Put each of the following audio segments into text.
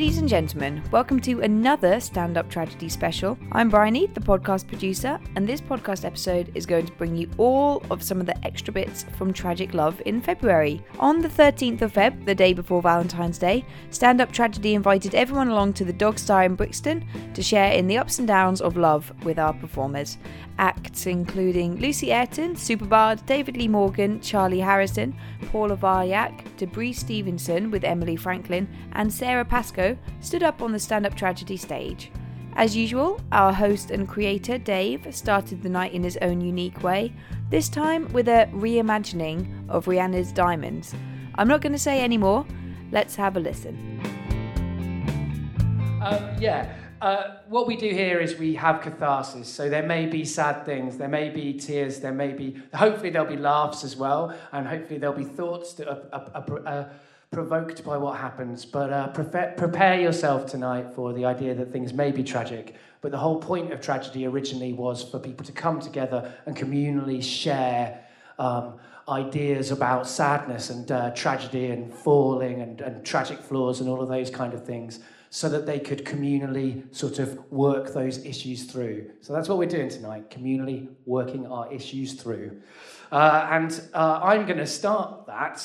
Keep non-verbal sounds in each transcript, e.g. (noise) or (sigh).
Ladies and gentlemen, welcome to another stand up tragedy special. I'm Bryony, the podcast producer, and this podcast episode is going to bring you all of some of the extra bits from Tragic Love in February. On the 13th of Feb, the day before Valentine's Day, Stand Up Tragedy invited everyone along to the Dog Star in Brixton to share in the ups and downs of love with our performers. Acts including Lucy Ayrton, Superbard, David Lee Morgan, Charlie Harrison, Paula Varjack, Debris Stevenson with Emily Franklin, and Sara Pascoe stood up on the stand up tragedy stage. As usual, our host and creator, Dave, started the night in his own unique way, this time with a reimagining of Rihanna's Diamonds. I'm not going to say any more, let's have a listen. Um, yeah, uh, what we do here is we have catharsis. So there may be sad things, there may be tears, there may be, hopefully, there'll be laughs as well, and hopefully, there'll be thoughts that are, are, are provoked by what happens. But uh, prepare, yourself tonight for the idea that things may be tragic. But the whole point of tragedy originally was for people to come together and communally share. Um, ideas about sadness and uh, tragedy and falling and, and tragic flaws and all of those kind of things so that they could communally sort of work those issues through. So that's what we're doing tonight, communally working our issues through. Uh, and uh, I'm going to start that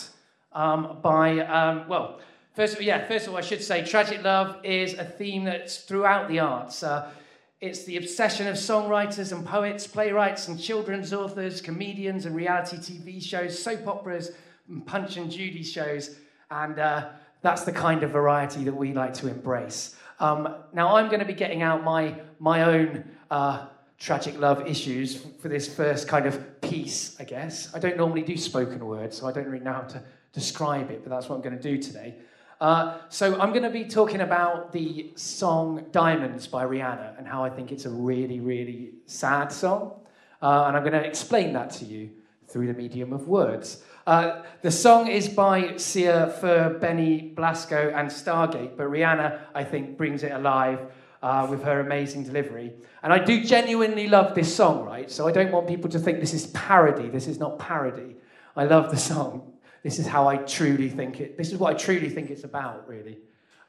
um, by, um, well, first of yeah, first of all, I should say tragic love is a theme that's throughout the arts. Uh, it's the obsession of songwriters and poets, playwrights and children's authors, comedians and reality TV shows, soap operas, and Punch and Judy shows. And uh, that's the kind of variety that we like to embrace. Um, now, I'm going to be getting out my, my own uh, tragic love issues for this first kind of piece, I guess. I don't normally do spoken word, so I don't really know how to describe it, but that's what I'm going to do today. Uh, so I'm going to be talking about the song Diamonds by Rihanna and how I think it's a really, really sad song. Uh, and I'm going to explain that to you through the medium of words. Uh, the song is by Sia Furr, Benny Blanco, and Stargate, but Rihanna, I think, brings it alive uh, with her amazing delivery. And I do genuinely love this song, right? So I don't want people to think this is parody. This is not parody. I love the song. This is how I truly think it. This is what I truly think it's about, really.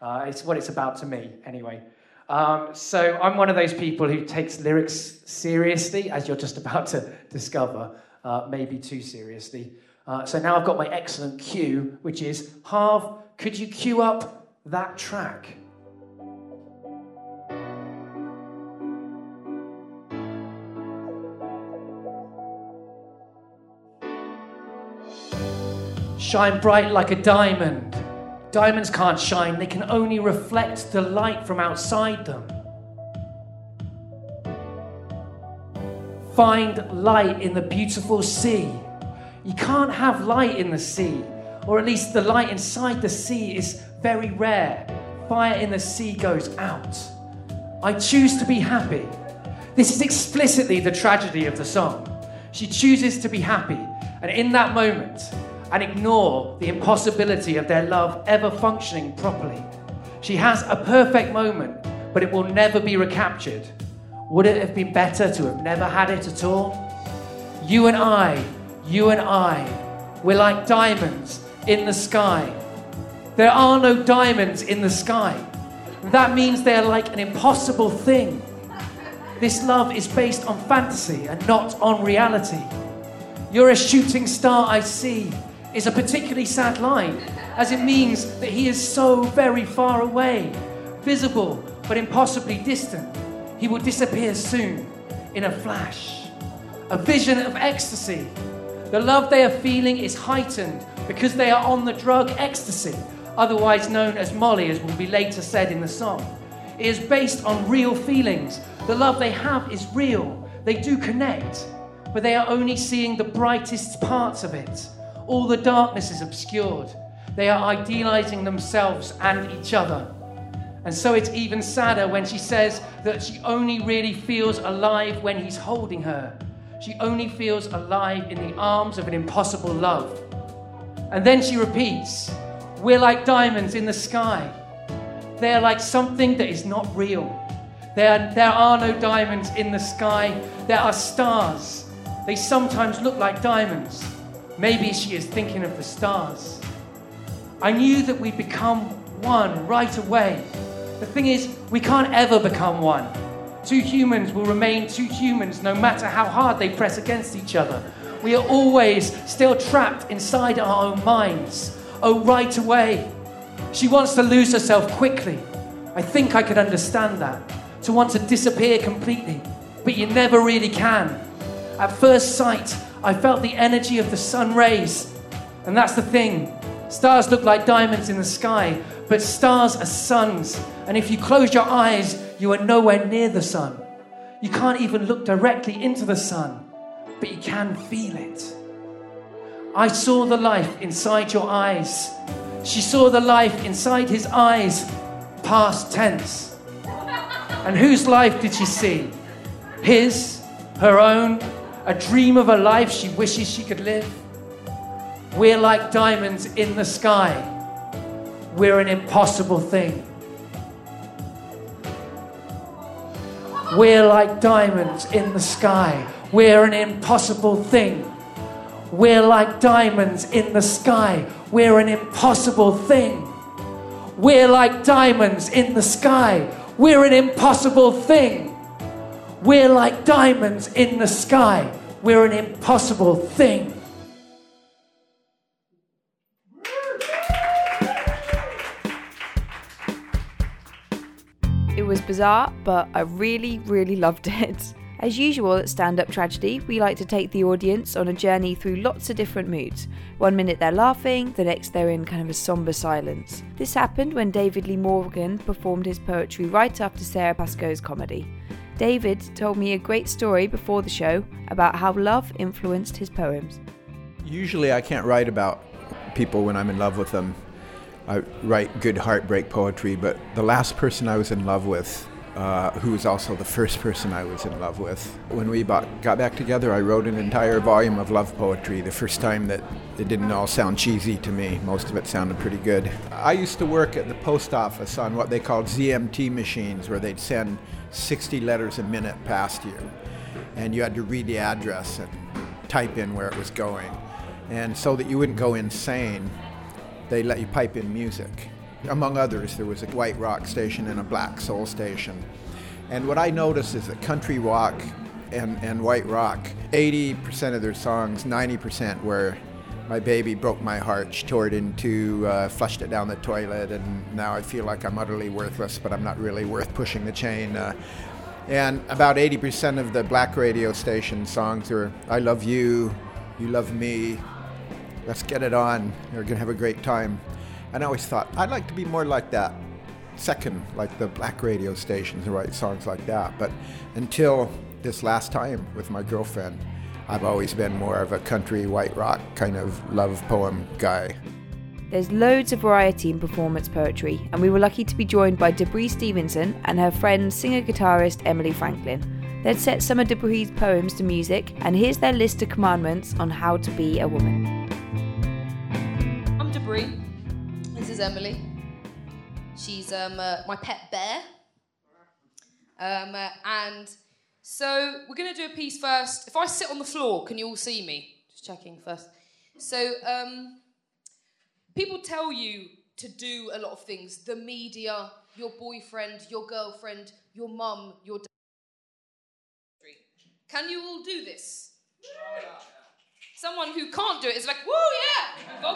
Uh, it's what it's about to me, anyway. Um, so I'm one of those people who takes lyrics seriously, as you're just (laughs) about to discover, uh, maybe too seriously. Uh, so now I've got my excellent cue, which is Harv, could you cue up that track? Shine bright like a diamond. Diamonds can't shine, they can only reflect the light from outside them. Find light in the beautiful sea. You can't have light in the sea, or at least the light inside the sea is very rare. Fire in the sea goes out. I choose to be happy. This is explicitly the tragedy of the song. She chooses to be happy, and in that moment, and ignore the impossibility of their love ever functioning properly. She has a perfect moment, but it will never be recaptured. Would it have been better to have never had it at all? You and I, you and I, we're like diamonds in the sky. There are no diamonds in the sky. That means they're like an impossible thing. This love is based on fantasy and not on reality. You're a shooting star I see is a particularly sad line, as it means that he is so very far away, visible but impossibly distant. He will disappear soon, in a flash. A vision of ecstasy. The love they are feeling is heightened because they are on the drug ecstasy, otherwise known as Molly, as will be later said in the song. It is based on real feelings. The love they have is real. They do connect, but they are only seeing the brightest parts of it. All the darkness is obscured. They are idealizing themselves and each other. And so it's even sadder when she says that she only really feels alive when he's holding her. She only feels alive in the arms of an impossible love. And then she repeats, We're like diamonds in the sky. They are like something that is not real. There, there are no diamonds in the sky, there are stars. They sometimes look like diamonds. Maybe she is thinking of the stars. I knew that we'd become one right away. The thing is, we can't ever become one. Two humans will remain two humans no matter how hard they press against each other. We are always still trapped inside our own minds. Oh, right away. She wants to lose herself quickly. I think I could understand that. To want to disappear completely. But you never really can. At first sight, I felt the energy of the sun rays. And that's the thing. Stars look like diamonds in the sky, but stars are suns. And if you close your eyes, you are nowhere near the sun. You can't even look directly into the sun, but you can feel it. I saw the life inside your eyes. She saw the life inside his eyes, past tense. And whose life did she see? His, her own, a dream of a life she wishes she could live. We're like diamonds in the sky. We're an impossible thing. We're like diamonds in the sky. We're an impossible thing. We're like diamonds in the sky. We're an impossible thing. We're like diamonds in the sky. We're an impossible thing. We're like diamonds in the sky. We're an impossible thing. Was bizarre, but I really, really loved it. As usual at Stand Up Tragedy, we like to take the audience on a journey through lots of different moods. One minute they're laughing, the next they're in kind of a somber silence. This happened when David Lee Morgan performed his poetry right after Sara Pascoe's comedy. David told me a great story before the show about how love influenced his poems. Usually, I can't write about people when I'm in love with them. I write good heartbreak poetry, but the last person I was in love with, uh, who was also the first person I was in love with, when we bought, got back together, I wrote an entire volume of love poetry. The first time that it didn't all sound cheesy to me, most of it sounded pretty good. I used to work at the post office on what they called ZMT machines, where they'd send 60 letters a minute past you, and you had to read the address and type in where it was going. And so that you wouldn't go insane, they let you pipe in music. Among others, there was a white rock station and a black soul station. And what I noticed is that country rock and, and white rock, 80% of their songs, 90% were my baby broke my heart. She tore it into, uh, flushed it down the toilet, and now I feel like I'm utterly worthless, but I'm not really worth pushing the chain. Uh, and about 80% of the black radio station songs are I love you, you love me, let's get it on, we're gonna have a great time. And I always thought, I'd like to be more like that second, like the black radio stations and write songs like that. But until this last time with my girlfriend, I've always been more of a country white rock kind of love poem guy. There's loads of variety in performance poetry, and we were lucky to be joined by Debris Stevenson and her friend singer guitarist Emily Franklin. They'd set some of Debris' poems to music, and here's their list of commandments on how to be a woman. This is Emily. She's um, uh, my pet bear. Um, uh, and so we're going to do a piece first. If I sit on the floor, can you all see me? Just checking first. So um, people tell you to do a lot of things. The media, your boyfriend, your girlfriend, your mum, your dad. Can you all do this? Someone who can't do it is like, woo, yeah,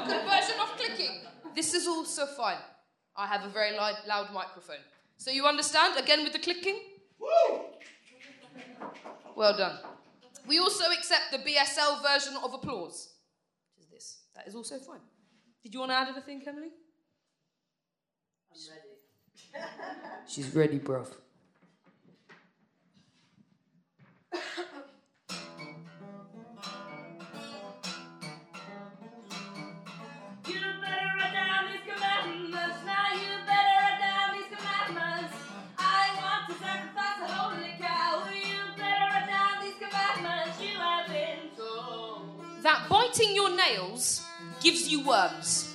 good version of clicking. This is also fine. I have a very loud, loud microphone. So you understand? Again with the clicking? Woo! Well done. We also accept the BSL version of applause, which is this. That is also fine. Did you want to add anything, Emily? I'm ready. She's ready, bruv. (laughs) biting your nails gives you worms.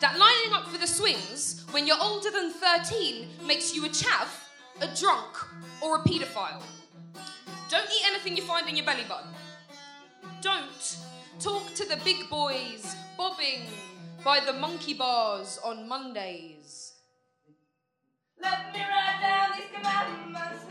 That lining up for the swings when you're older than 13 makes you a chav, a drunk, or a paedophile. Don't eat anything you find in your belly button. Don't talk to the big boys, bobbing, by the Monkey Bars on Mondays. Let me write down these commandments.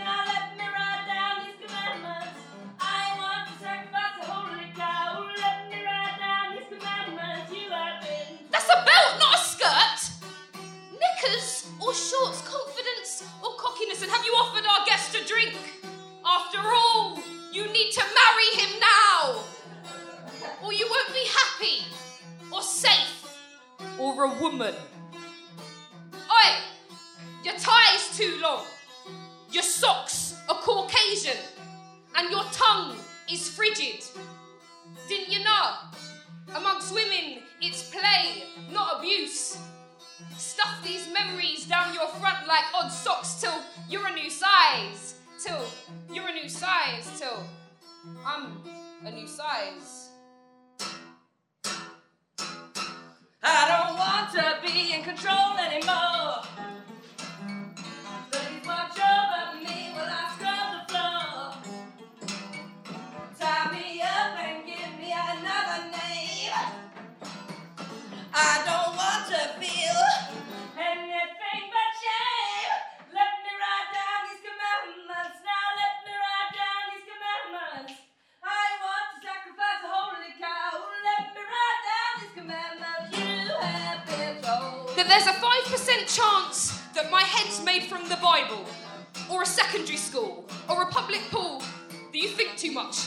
There's a 5% chance that my head's made from the Bible, or a secondary school, or a public pool, that you think too much.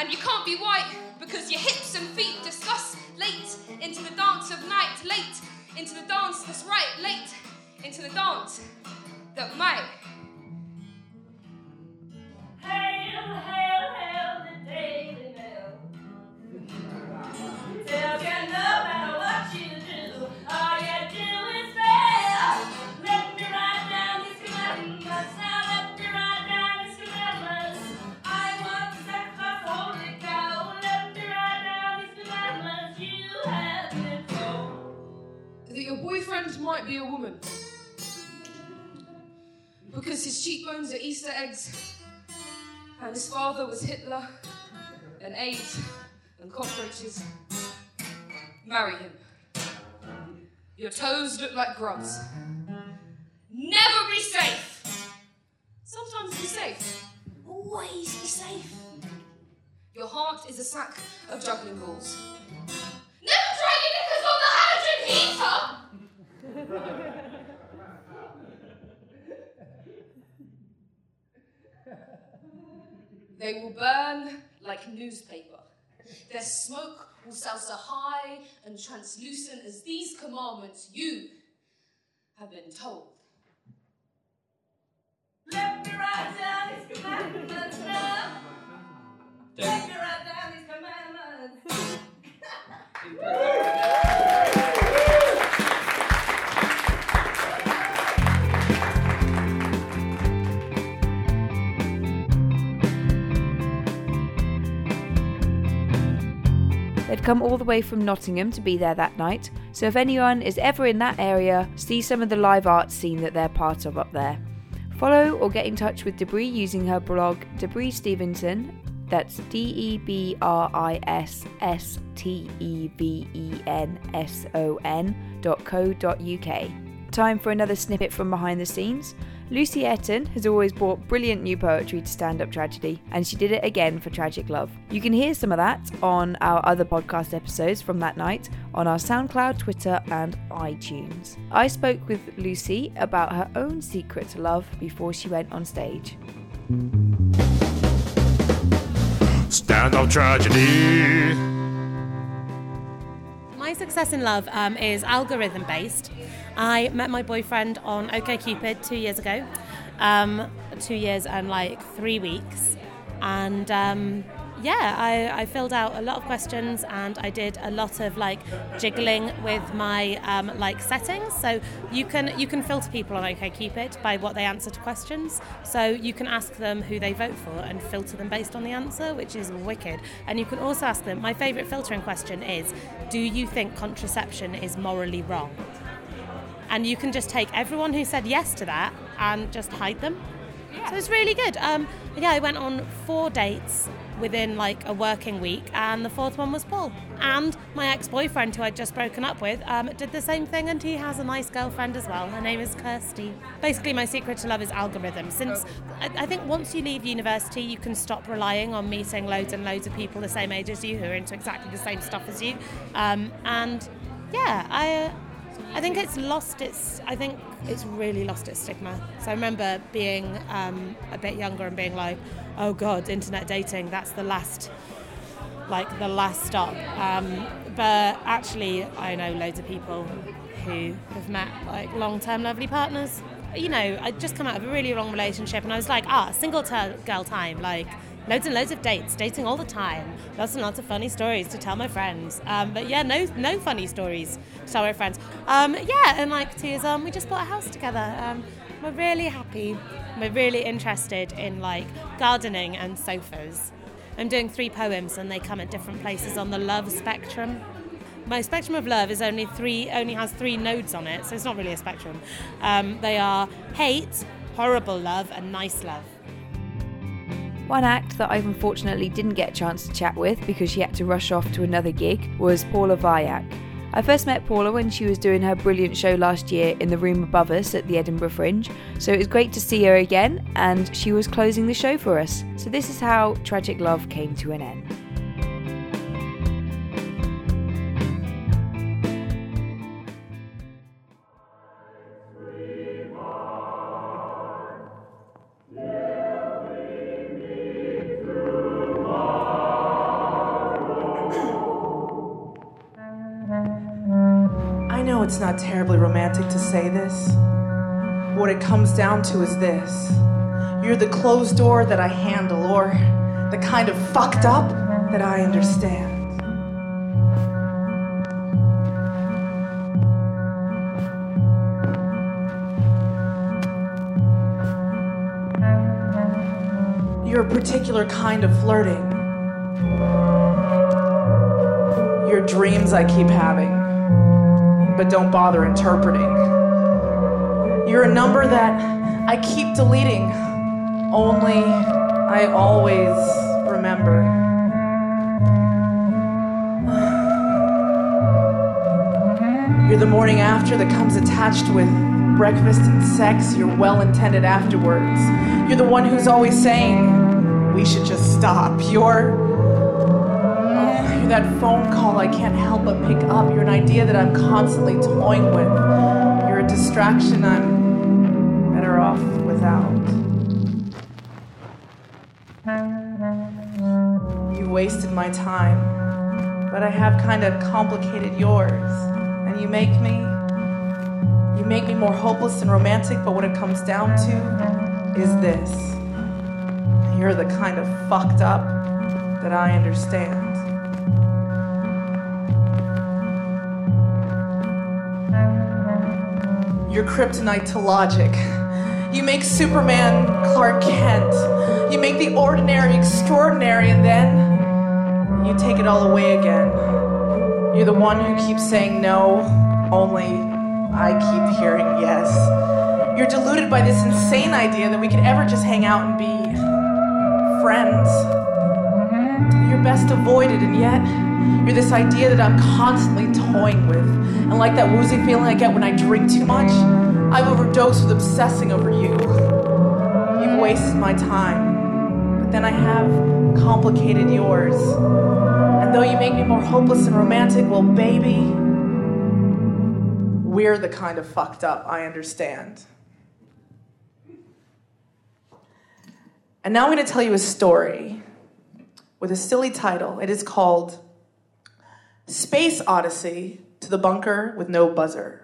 And you can't be white because your hips and feet discuss late into the dance of night, late into the dance that's right, late into the dance that might. Marry him. Your toes look like grubs. Never be safe! Sometimes be safe. Always be safe. Your heart is a sack of juggling balls. Never try your knickers on the halogen heater! they will burn like newspaper. Their smoke will sound so high and translucent as these commandments you have been told. Let me write down these commandments now. Let me write down these commandments. They'd come all the way from Nottingham to be there that night, so if anyone is ever in that area, see some of the live art scene that they're part of up there. Follow or get in touch with Debris using her blog Debris Stevenson. That's D E B R I S S T E V E N S O N dot co dot uk. Time for another snippet from behind the scenes. Lucy Ayrton has always brought brilliant new poetry to stand up tragedy, and she did it again for Tragic Love. You can hear some of that on our other podcast episodes from that night on our SoundCloud, Twitter, and iTunes. I spoke with Lucy about her own secret to love before she went on stage. Stand up tragedy. My success in love um, is algorithm based. I met my boyfriend on OkCupid two years ago, um, two years and like three weeks, and um, yeah, I, I filled out a lot of questions and I did a lot of like jiggling with my um, like settings. So you can you can filter people on OkCupid by what they answer to questions. So you can ask them who they vote for and filter them based on the answer, which is wicked. And you can also ask them. My favourite filtering question is, do you think contraception is morally wrong? And you can just take everyone who said yes to that and just hide them. Yeah. So it's really good. Um, yeah, I went on four dates within like a working week, and the fourth one was Paul. And my ex-boyfriend, who I'd just broken up with, um, did the same thing, and he has a nice girlfriend as well. Her name is Kirsty. Basically, my secret to love is algorithm. Since I, I think once you leave university, you can stop relying on meeting loads and loads of people the same age as you who are into exactly the same stuff as you. Um, and yeah, I. Uh, I think it's lost its. I think it's really lost its stigma. So I remember being um, a bit younger and being like, "Oh God, internet dating. That's the last, like the last stop." Um, but actually, I know loads of people who have met like long-term lovely partners. You know, I'd just come out of a really long relationship, and I was like, "Ah, single girl time." Like loads and loads of dates, dating all the time. Lots and lots of funny stories to tell my friends. Um, but yeah, no, no funny stories to tell my friends. Um, yeah, and like tears, on, we just bought a house together. Um, we're really happy. We're really interested in like gardening and sofas. I'm doing three poems, and they come at different places on the love spectrum. My spectrum of love is only three, only has three nodes on it, so it's not really a spectrum. Um, they are hate, horrible love, and nice love. One act that I unfortunately didn't get a chance to chat with because she had to rush off to another gig was Paula Varjack. I first met Paula when she was doing her brilliant show last year in the room above us at the Edinburgh Fringe, so it was great to see her again, and she was closing the show for us. So, this is how Tragic Love came to an end. It's not terribly romantic to say this. What it comes down to is this you're the closed door that I handle, or the kind of fucked up that I understand. You're a particular kind of flirting. Your dreams I keep having but don't bother interpreting. You're a number that I keep deleting, only I always remember. You're the morning after that comes attached with breakfast and sex, you're well intended afterwards. You're the one who's always saying, we should just stop. You're You're that phone call I can't help but pick up. You're an idea that I'm constantly toying with. You're a distraction I'm better off without. You wasted my time, but I have kind of complicated yours. And you make me, you make me more hopeless and romantic, but what it comes down to is this. You're the kind of fucked up that I understand. You're kryptonite to logic. You make Superman Clark Kent. You make the ordinary extraordinary, and then you take it all away again. You're the one who keeps saying no, only I keep hearing yes. You're deluded by this insane idea that we could ever just hang out and be friends. You're best avoided, and yet you're this idea that I'm constantly toying with. And like that woozy feeling I get when I drink too much, I've overdosed with obsessing over you. You've wasted my time, but then I have complicated yours. And though you make me more hopeless and romantic, well, baby, we're the kind of fucked up I understand. And now I'm going to tell you a story with a silly title. It is called Space Odyssey to the Bunker with No Buzzer.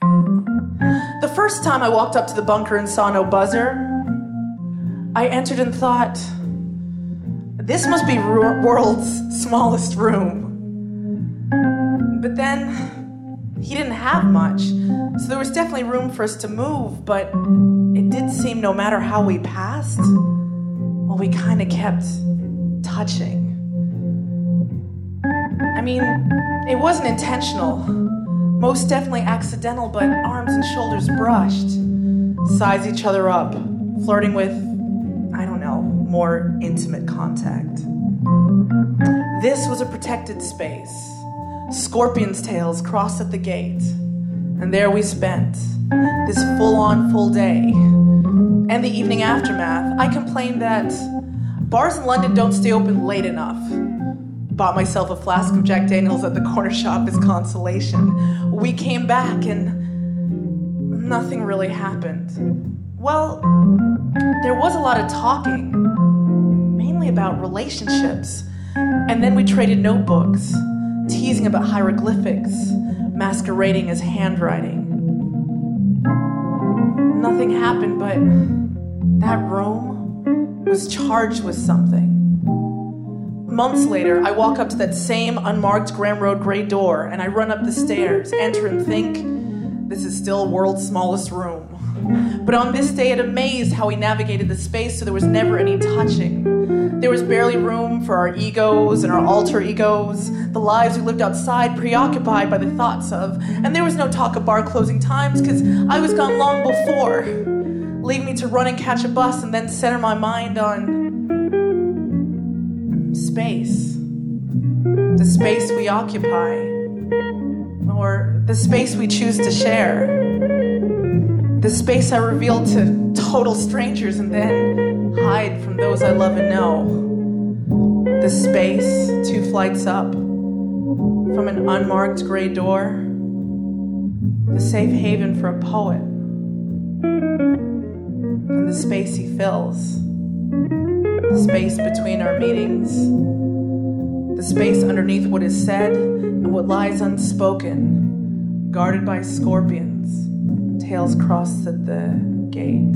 The first time I walked up to the bunker and saw no buzzer, I entered and thought, this must be ru- world's smallest room. But then he didn't have much, so there was definitely room for us to move, but it did seem no matter how we passed, well, we kind of kept touching. I mean, it wasn't intentional, most definitely accidental, but arms and shoulders brushed, size each other up, flirting with I don't know, more intimate contact. This was a protected space. Scorpion's tails crossed at the gate, and there we spent this full on full day. And the evening aftermath, I complained that bars in London don't stay open late enough. Bought myself a flask of Jack Daniels at the corner shop as consolation. We came back and nothing really happened. Well, there was a lot of talking, mainly about relationships. And then we traded notebooks, teasing about hieroglyphics masquerading as handwriting. Nothing happened, but that room was charged with something. Months later, I walk up to that same unmarked Graham Road gray door and I run up the stairs, enter and think, this is still world's smallest room. But on this day, it amazed how we navigated the space so there was never any touching. There was barely room for our egos and our alter egos, the lives we lived outside, preoccupied by the thoughts of. And there was no talk of bar closing times because I was gone long before, leaving me to run and catch a bus and then center my mind on space. The space we occupy, or the space we choose to share. The space I reveal to total strangers and then hide from those I love and know. The space two flights up from an unmarked gray door. The safe haven for a poet. And the space he fills. The space between our meetings. The space underneath what is said and what lies unspoken, guarded by scorpions tails crossed at the gate.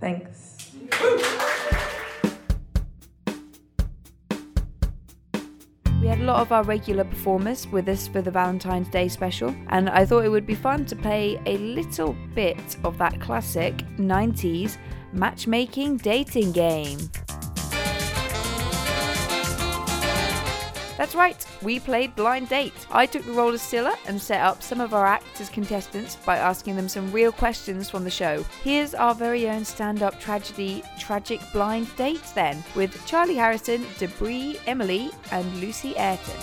Thanks. Lot of our regular performers with us for the Valentine's Day special, and I thought it would be fun to play a little bit of that classic 90s matchmaking dating game. That's right, we played Blind Date. I took the role of Cilla and set up some of our acts as contestants by asking them some real questions from the show. Here's our very own stand up tragedy, Tragic Blind Date, then, with Charlie Harrison, Debris, Emily, and Lucy Ayrton.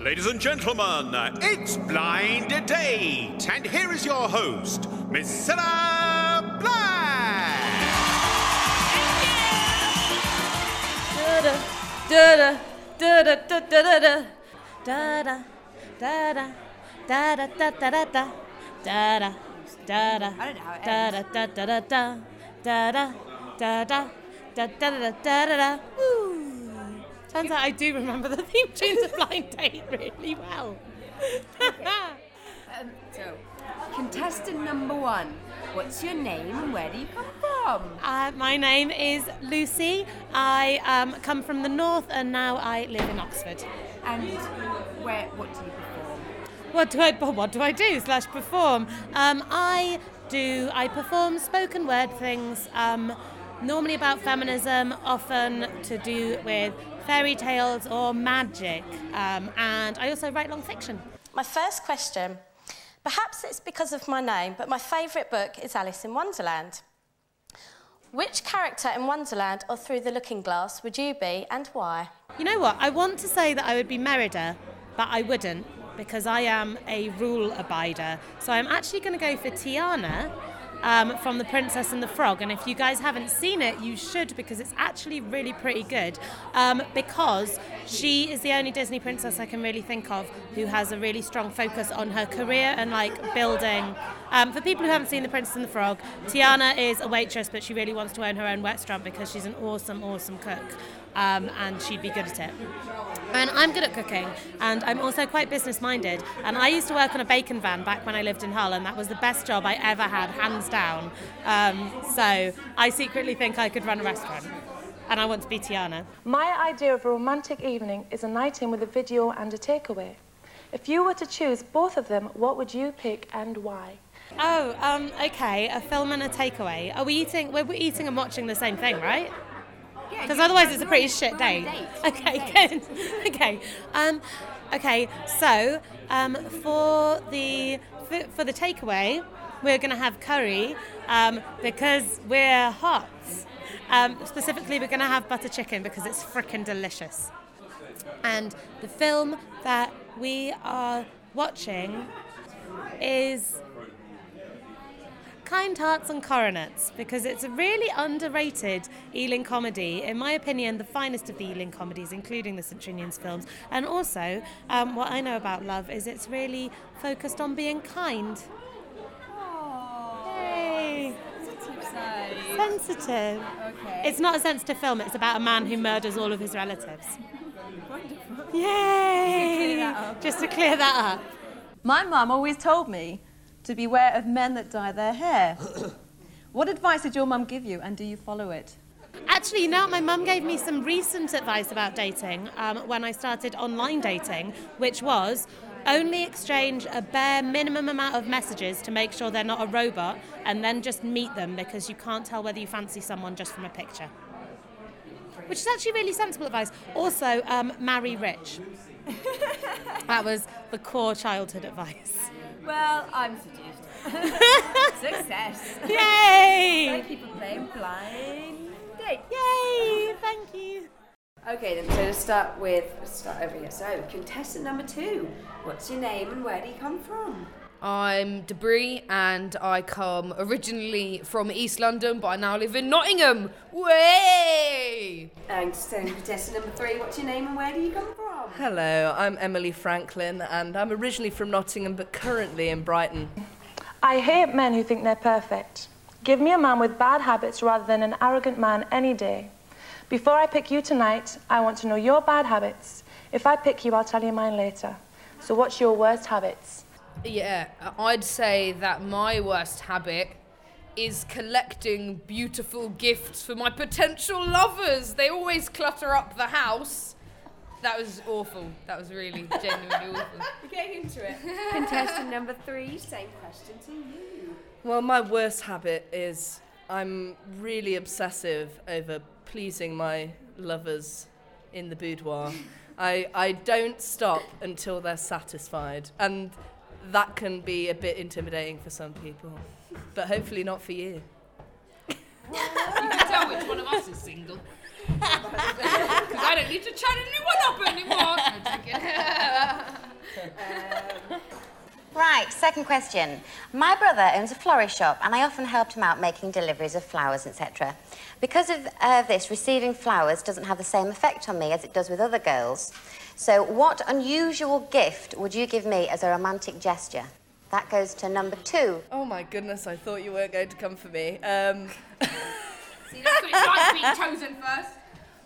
Ladies and gentlemen, it's Blind Date, and here is your host, Miss Sarah Blind. Da-da, da-da, da-da, da-da, da-da, da-da, da-da, da-da, da-da, da-da, da da. I don't know how it da-da, da-da, da-da, da-da, da-da, da-da, da-da, Woo. Turns out I do remember the theme tunes of Blind Date really well. (laughs) Um, so, contestant number one, what's your name and where do you come from? Uh, my name is Lucy. I um, come from the north and now I live in Oxford. And where? What do you perform? What do I (laughs) what do I do slash perform? Um, I do I perform spoken word things, um, normally about feminism, often to do with fairy tales or magic, um, and I also write long fiction. My first question perhaps it's because of my name, but my favourite book is Alice in Wonderland. Which character in Wonderland or Through the Looking Glass would you be and why? You know what? I want to say that I would be Merida, but I wouldn't because I am a rule abider. So I'm actually going to go for Tiana um, from The Princess and the Frog. And if you guys haven't seen it, you should because it's actually really pretty good. Um, because she is the only Disney princess I can really think of who has a really strong focus on her career and like building. Um, for people who haven't seen The Princess and the Frog, Tiana is a waitress, but she really wants to own her own restaurant because she's an awesome, awesome cook. Um, and she'd be good at it. And I'm good at cooking, and I'm also quite business minded. And I used to work on a bacon van back when I lived in Hull, and that was the best job I ever had, hands down. Um, so I secretly think I could run a restaurant, and I want to be Tiana. My idea of a romantic evening is a night in with a video and a takeaway. If you were to choose both of them, what would you pick and why? Oh, um, okay, a film and a takeaway. Are we eating? We're eating and watching the same thing, right? Because otherwise, it's a pretty shit date. Okay, good. (laughs) okay, um, okay. So, um, for the for, for the takeaway, we're going to have curry um, because we're hot. Um, specifically, we're going to have butter chicken because it's freaking delicious. And the film that we are watching is Kind Hearts and Coronets because it's a really underrated Ealing comedy. In my opinion, the finest of the Ealing comedies, including the St. Trinian's films. And also, um, what I know about love is it's really focused on being kind. Yay! Sensitive. Okay. It's not a sensitive film, it's about a man who murders all of his relatives. Wonderful. Yay! Clear that up. Just to clear that up. My mum always told me to beware of men that dye their hair. (coughs) what advice did your mum give you, and do you follow it? Actually, you know, my mum gave me some recent advice about dating um, when I started online dating, which was only exchange a bare minimum amount of messages to make sure they're not a robot, and then just meet them because you can't tell whether you fancy someone just from a picture. Which is actually really sensible advice. Also, um, marry rich. (laughs) that was the core childhood advice. Well, I'm seduced. (laughs) Success. Yay! Thank you for playing blind date. Yay! Thank you. Okay, then, so to start with, let's start over here. So, contestant number two. What's your name and where do you come from? I'm Debris and I come originally from East London, but I now live in Nottingham. Way! And so, contestant number three. What's your name and where do you come from? Hello, I'm Emily Franklin, and I'm originally from Nottingham, but currently in Brighton. I hate men who think they're perfect. Give me a man with bad habits rather than an arrogant man any day. Before I pick you tonight, I want to know your bad habits. If I pick you, I'll tell you mine later. So, what's your worst habits? Yeah, I'd say that my worst habit is collecting beautiful gifts for my potential lovers. They always clutter up the house. That was awful. That was really genuinely awful. (laughs) We're getting into it. contestant number three. Same question to you. Well, my worst habit is I'm really obsessive over pleasing my lovers in the boudoir. (laughs) I, I don't stop until they're satisfied, and that can be a bit intimidating for some people, but hopefully not for you. (laughs) You can tell which one of us is single. Because I don't need to chat anyone up anymore. (laughs) No, joking. Right, second question. My brother owns a florist shop and I often helped him out making deliveries of flowers, etc. Because of uh, this, receiving flowers doesn't have the same effect on me as it does with other girls. So, what unusual gift would you give me as a romantic gesture? That goes to number two. Oh my goodness, I thought you weren't going to come for me. Um, (laughs) See, that's what it's like being chosen first.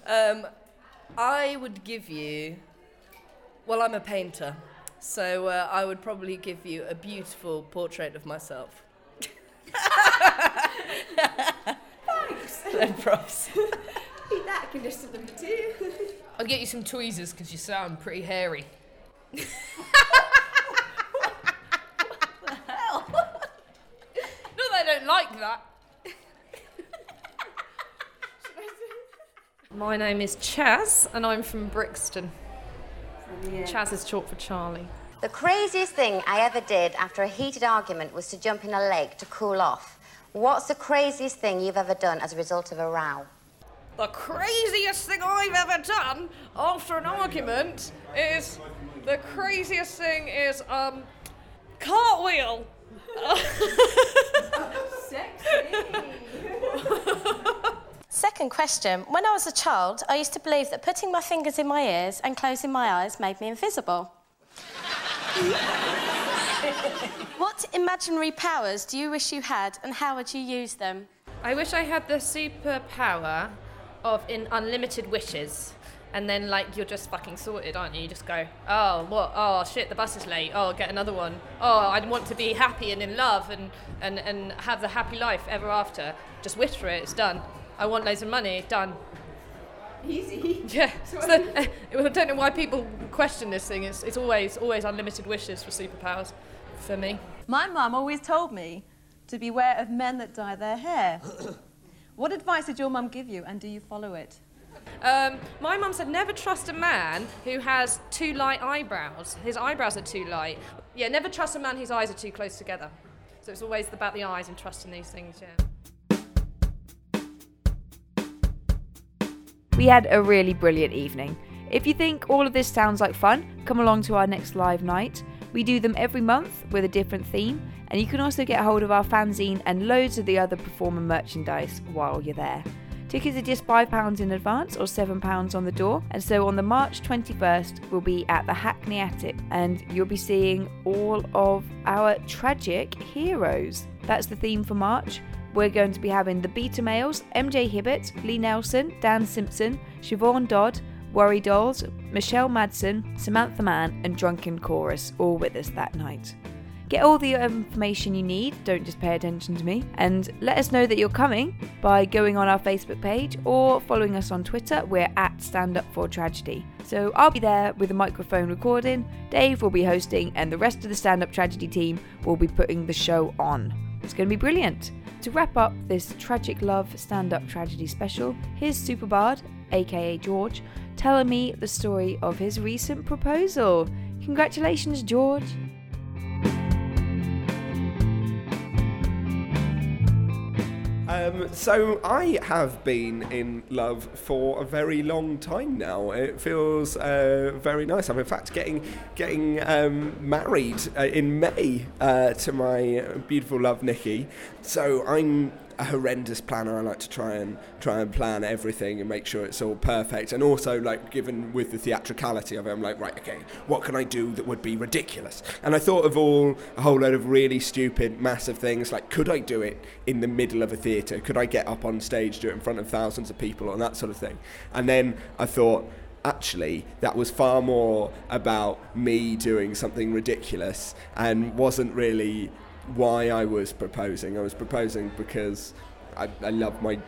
Um, I would give you. Well, I'm a painter, so uh, I would probably give you a beautiful portrait of myself. Thanks. (laughs) No props. (laughs) Beat that contestant number two. (laughs) I'll get you some tweezers because you sound pretty hairy. What the Not that I don't like that. My name is Chaz, and I'm from Brixton. Chaz is short for Charlie. The craziest thing I ever did after a heated argument was to jump in a lake to cool off. What's the craziest thing you've ever done as a result of a row? The craziest thing I've ever done after an argument is the craziest thing is um cartwheel. (laughs) (laughs) Second question. When I was a child, I used to believe that putting my fingers in my ears and closing my eyes made me invisible. (laughs) what imaginary powers do you wish you had, and how would you use them? I wish I had the superpower of in unlimited wishes. And then, like, you're just fucking sorted, aren't you? You just go, oh, what? Oh, shit, the bus is late. Oh, get another one. Oh, I want to be happy and in love and, and, and have the happy life ever after. Just wish for it, it's done. I want loads of money, done. Easy. (laughs) Yeah. (laughs) So the, I don't know why people question this thing. It's, it's always, always unlimited wishes for superpowers for me. My mum always told me to beware of men that dye their hair. (coughs) what advice did your mum give you, and do you follow it? Um, my mum said never trust a man who has too light eyebrows. His eyebrows are too light. Yeah, never trust a man whose eyes are too close together. So it's always about the eyes and trusting these things, yeah. We had a really brilliant evening. If you think all of this sounds like fun, come along to our next live night. We do them every month with a different theme, and you can also get hold of our fanzine and loads of the other performer merchandise while you're there. Tickets are just £5 in advance or £7 on the door, and so on the March 21st, we'll be at the Hackney Attic and you'll be seeing all of our tragic heroes. That's the theme for March. We're going to be having the Beta Males, MJ Hibbert, Lee Nelson, Dan Simpson, Siobhan Dodd, Worry Dolls, Michelle Madsen, Samantha Mann, and Drunken Chorus all with us that night. Get all the information you need, don't just pay attention to me, and let us know that you're coming by going on our Facebook page or following us on Twitter. We're at Stand Up for Tragedy. So I'll be there with a microphone recording, Dave will be hosting, and the rest of the Stand Up Tragedy team will be putting the show on. It's going to be brilliant. To wrap up this Tragic Love Stand Up Tragedy special, here's Superbard, aka George, telling me the story of his recent proposal. Congratulations, George! Um, so I have been in love for a very long time now. It feels uh, very nice. I'm in fact getting getting um, married uh, in May uh, to my beautiful love Nikki. So I'm a horrendous planner. I like to try and try and plan everything and make sure it's all perfect. And also, like, given with the theatricality of it, I'm like, right, okay, what can I do that would be ridiculous? And I thought of all a whole load of really stupid, massive things. Like, could I do it in the middle of a theatre? Could I get up on stage, do it in front of thousands of people, and that sort of thing? And then I thought. Actually, that was far more about me doing something ridiculous and wasn't really why I was proposing. I was proposing because I, I love my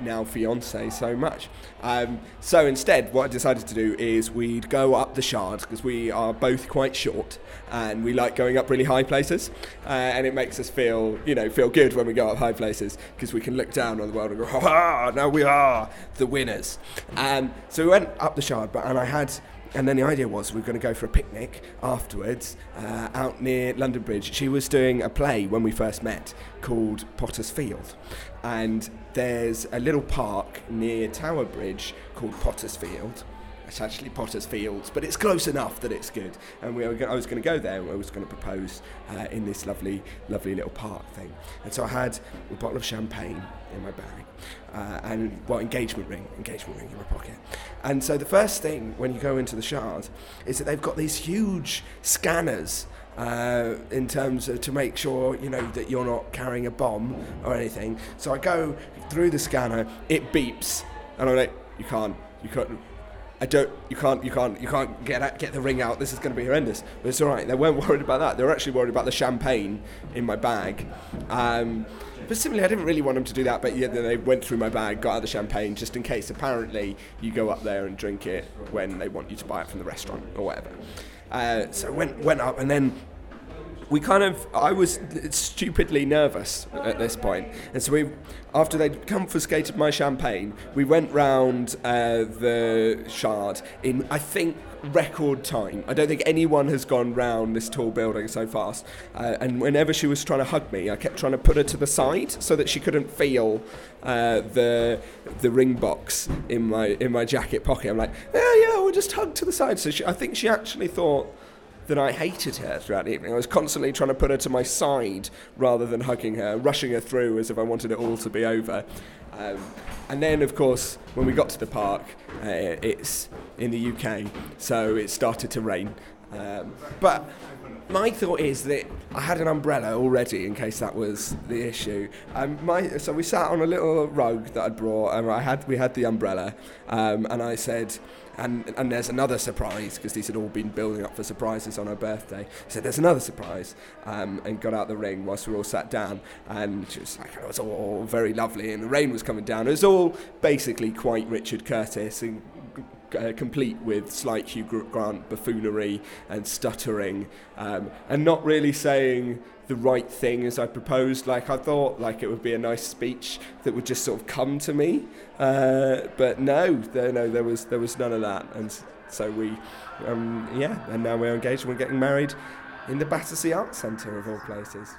now fiance so much. Um, so instead, what I decided to do is we'd go up the Shard because we are both quite short and we like going up really high places, uh, and it makes us feel you know feel good when we go up high places because we can look down on the world and go, ha! Now we are the winners. And so we went up the Shard, but and I had and then the idea was we were going to go for a picnic afterwards uh, out near London Bridge. She was doing a play when we first met called Potter's Field. And there's a little park near Tower Bridge called Potter's Field. It's actually Potter's Fields, but it's close enough that it's good. And we were, I was going to go there. I was going to propose uh, in this lovely, lovely little park thing. And so I had a bottle of champagne in my bag, uh, and well, engagement ring, engagement ring in my pocket. And so the first thing when you go into the Shard is that they've got these huge scanners. Uh, in terms of to make sure you know that you're not carrying a bomb or anything. So I go through the scanner, it beeps, and I'm like, you can't, you can't. I don't. You can't. You can't. You can't get out, get the ring out. This is going to be horrendous. But it's all right. They weren't (laughs) worried about that. They were actually worried about the champagne in my bag. Um, but similarly, I didn't really want them to do that. But yeah, then they went through my bag, got out the champagne, just in case. Apparently, you go up there and drink it when they want you to buy it from the restaurant or whatever. Uh, so went went up, and then we kind of I was stupidly nervous at this point. and so we after they'd confiscated my champagne, we went round uh, the shard in I think record time. I don't think anyone has gone round this tall building so fast. Uh, and whenever she was trying to hug me, I kept trying to put her to the side so that she couldn't feel uh, the the ring box in my in my jacket pocket. I'm like, yeah, yeah, we'll just hug to the side. So she, I think she actually thought that I hated her throughout the evening. I was constantly trying to put her to my side rather than hugging her, rushing her through as if I wanted it all to be over. Um, and then, of course, when we got to the park, uh, it's in the UK, so it started to rain. Um, but my thought is that I had an umbrella already in case that was the issue. Um, my, so we sat on a little rug that I'd brought, and I had we had the umbrella, um, and I said, and and there's another surprise because these had all been building up for surprises on her birthday. I said, there's another surprise, um, and got out the ring whilst we all sat down, and she was like, it was all very lovely, and the rain was coming down. It was all basically quite Richard Curtis and uh, complete with slight Hugh Grant buffoonery and stuttering, um, and not really saying the right thing as I proposed. Like I thought, like it would be a nice speech that would just sort of come to me, uh, but no, there, no, there was there was none of that, and so we, um, yeah, and now we're engaged. We're getting married in the Battersea Arts Centre of all places.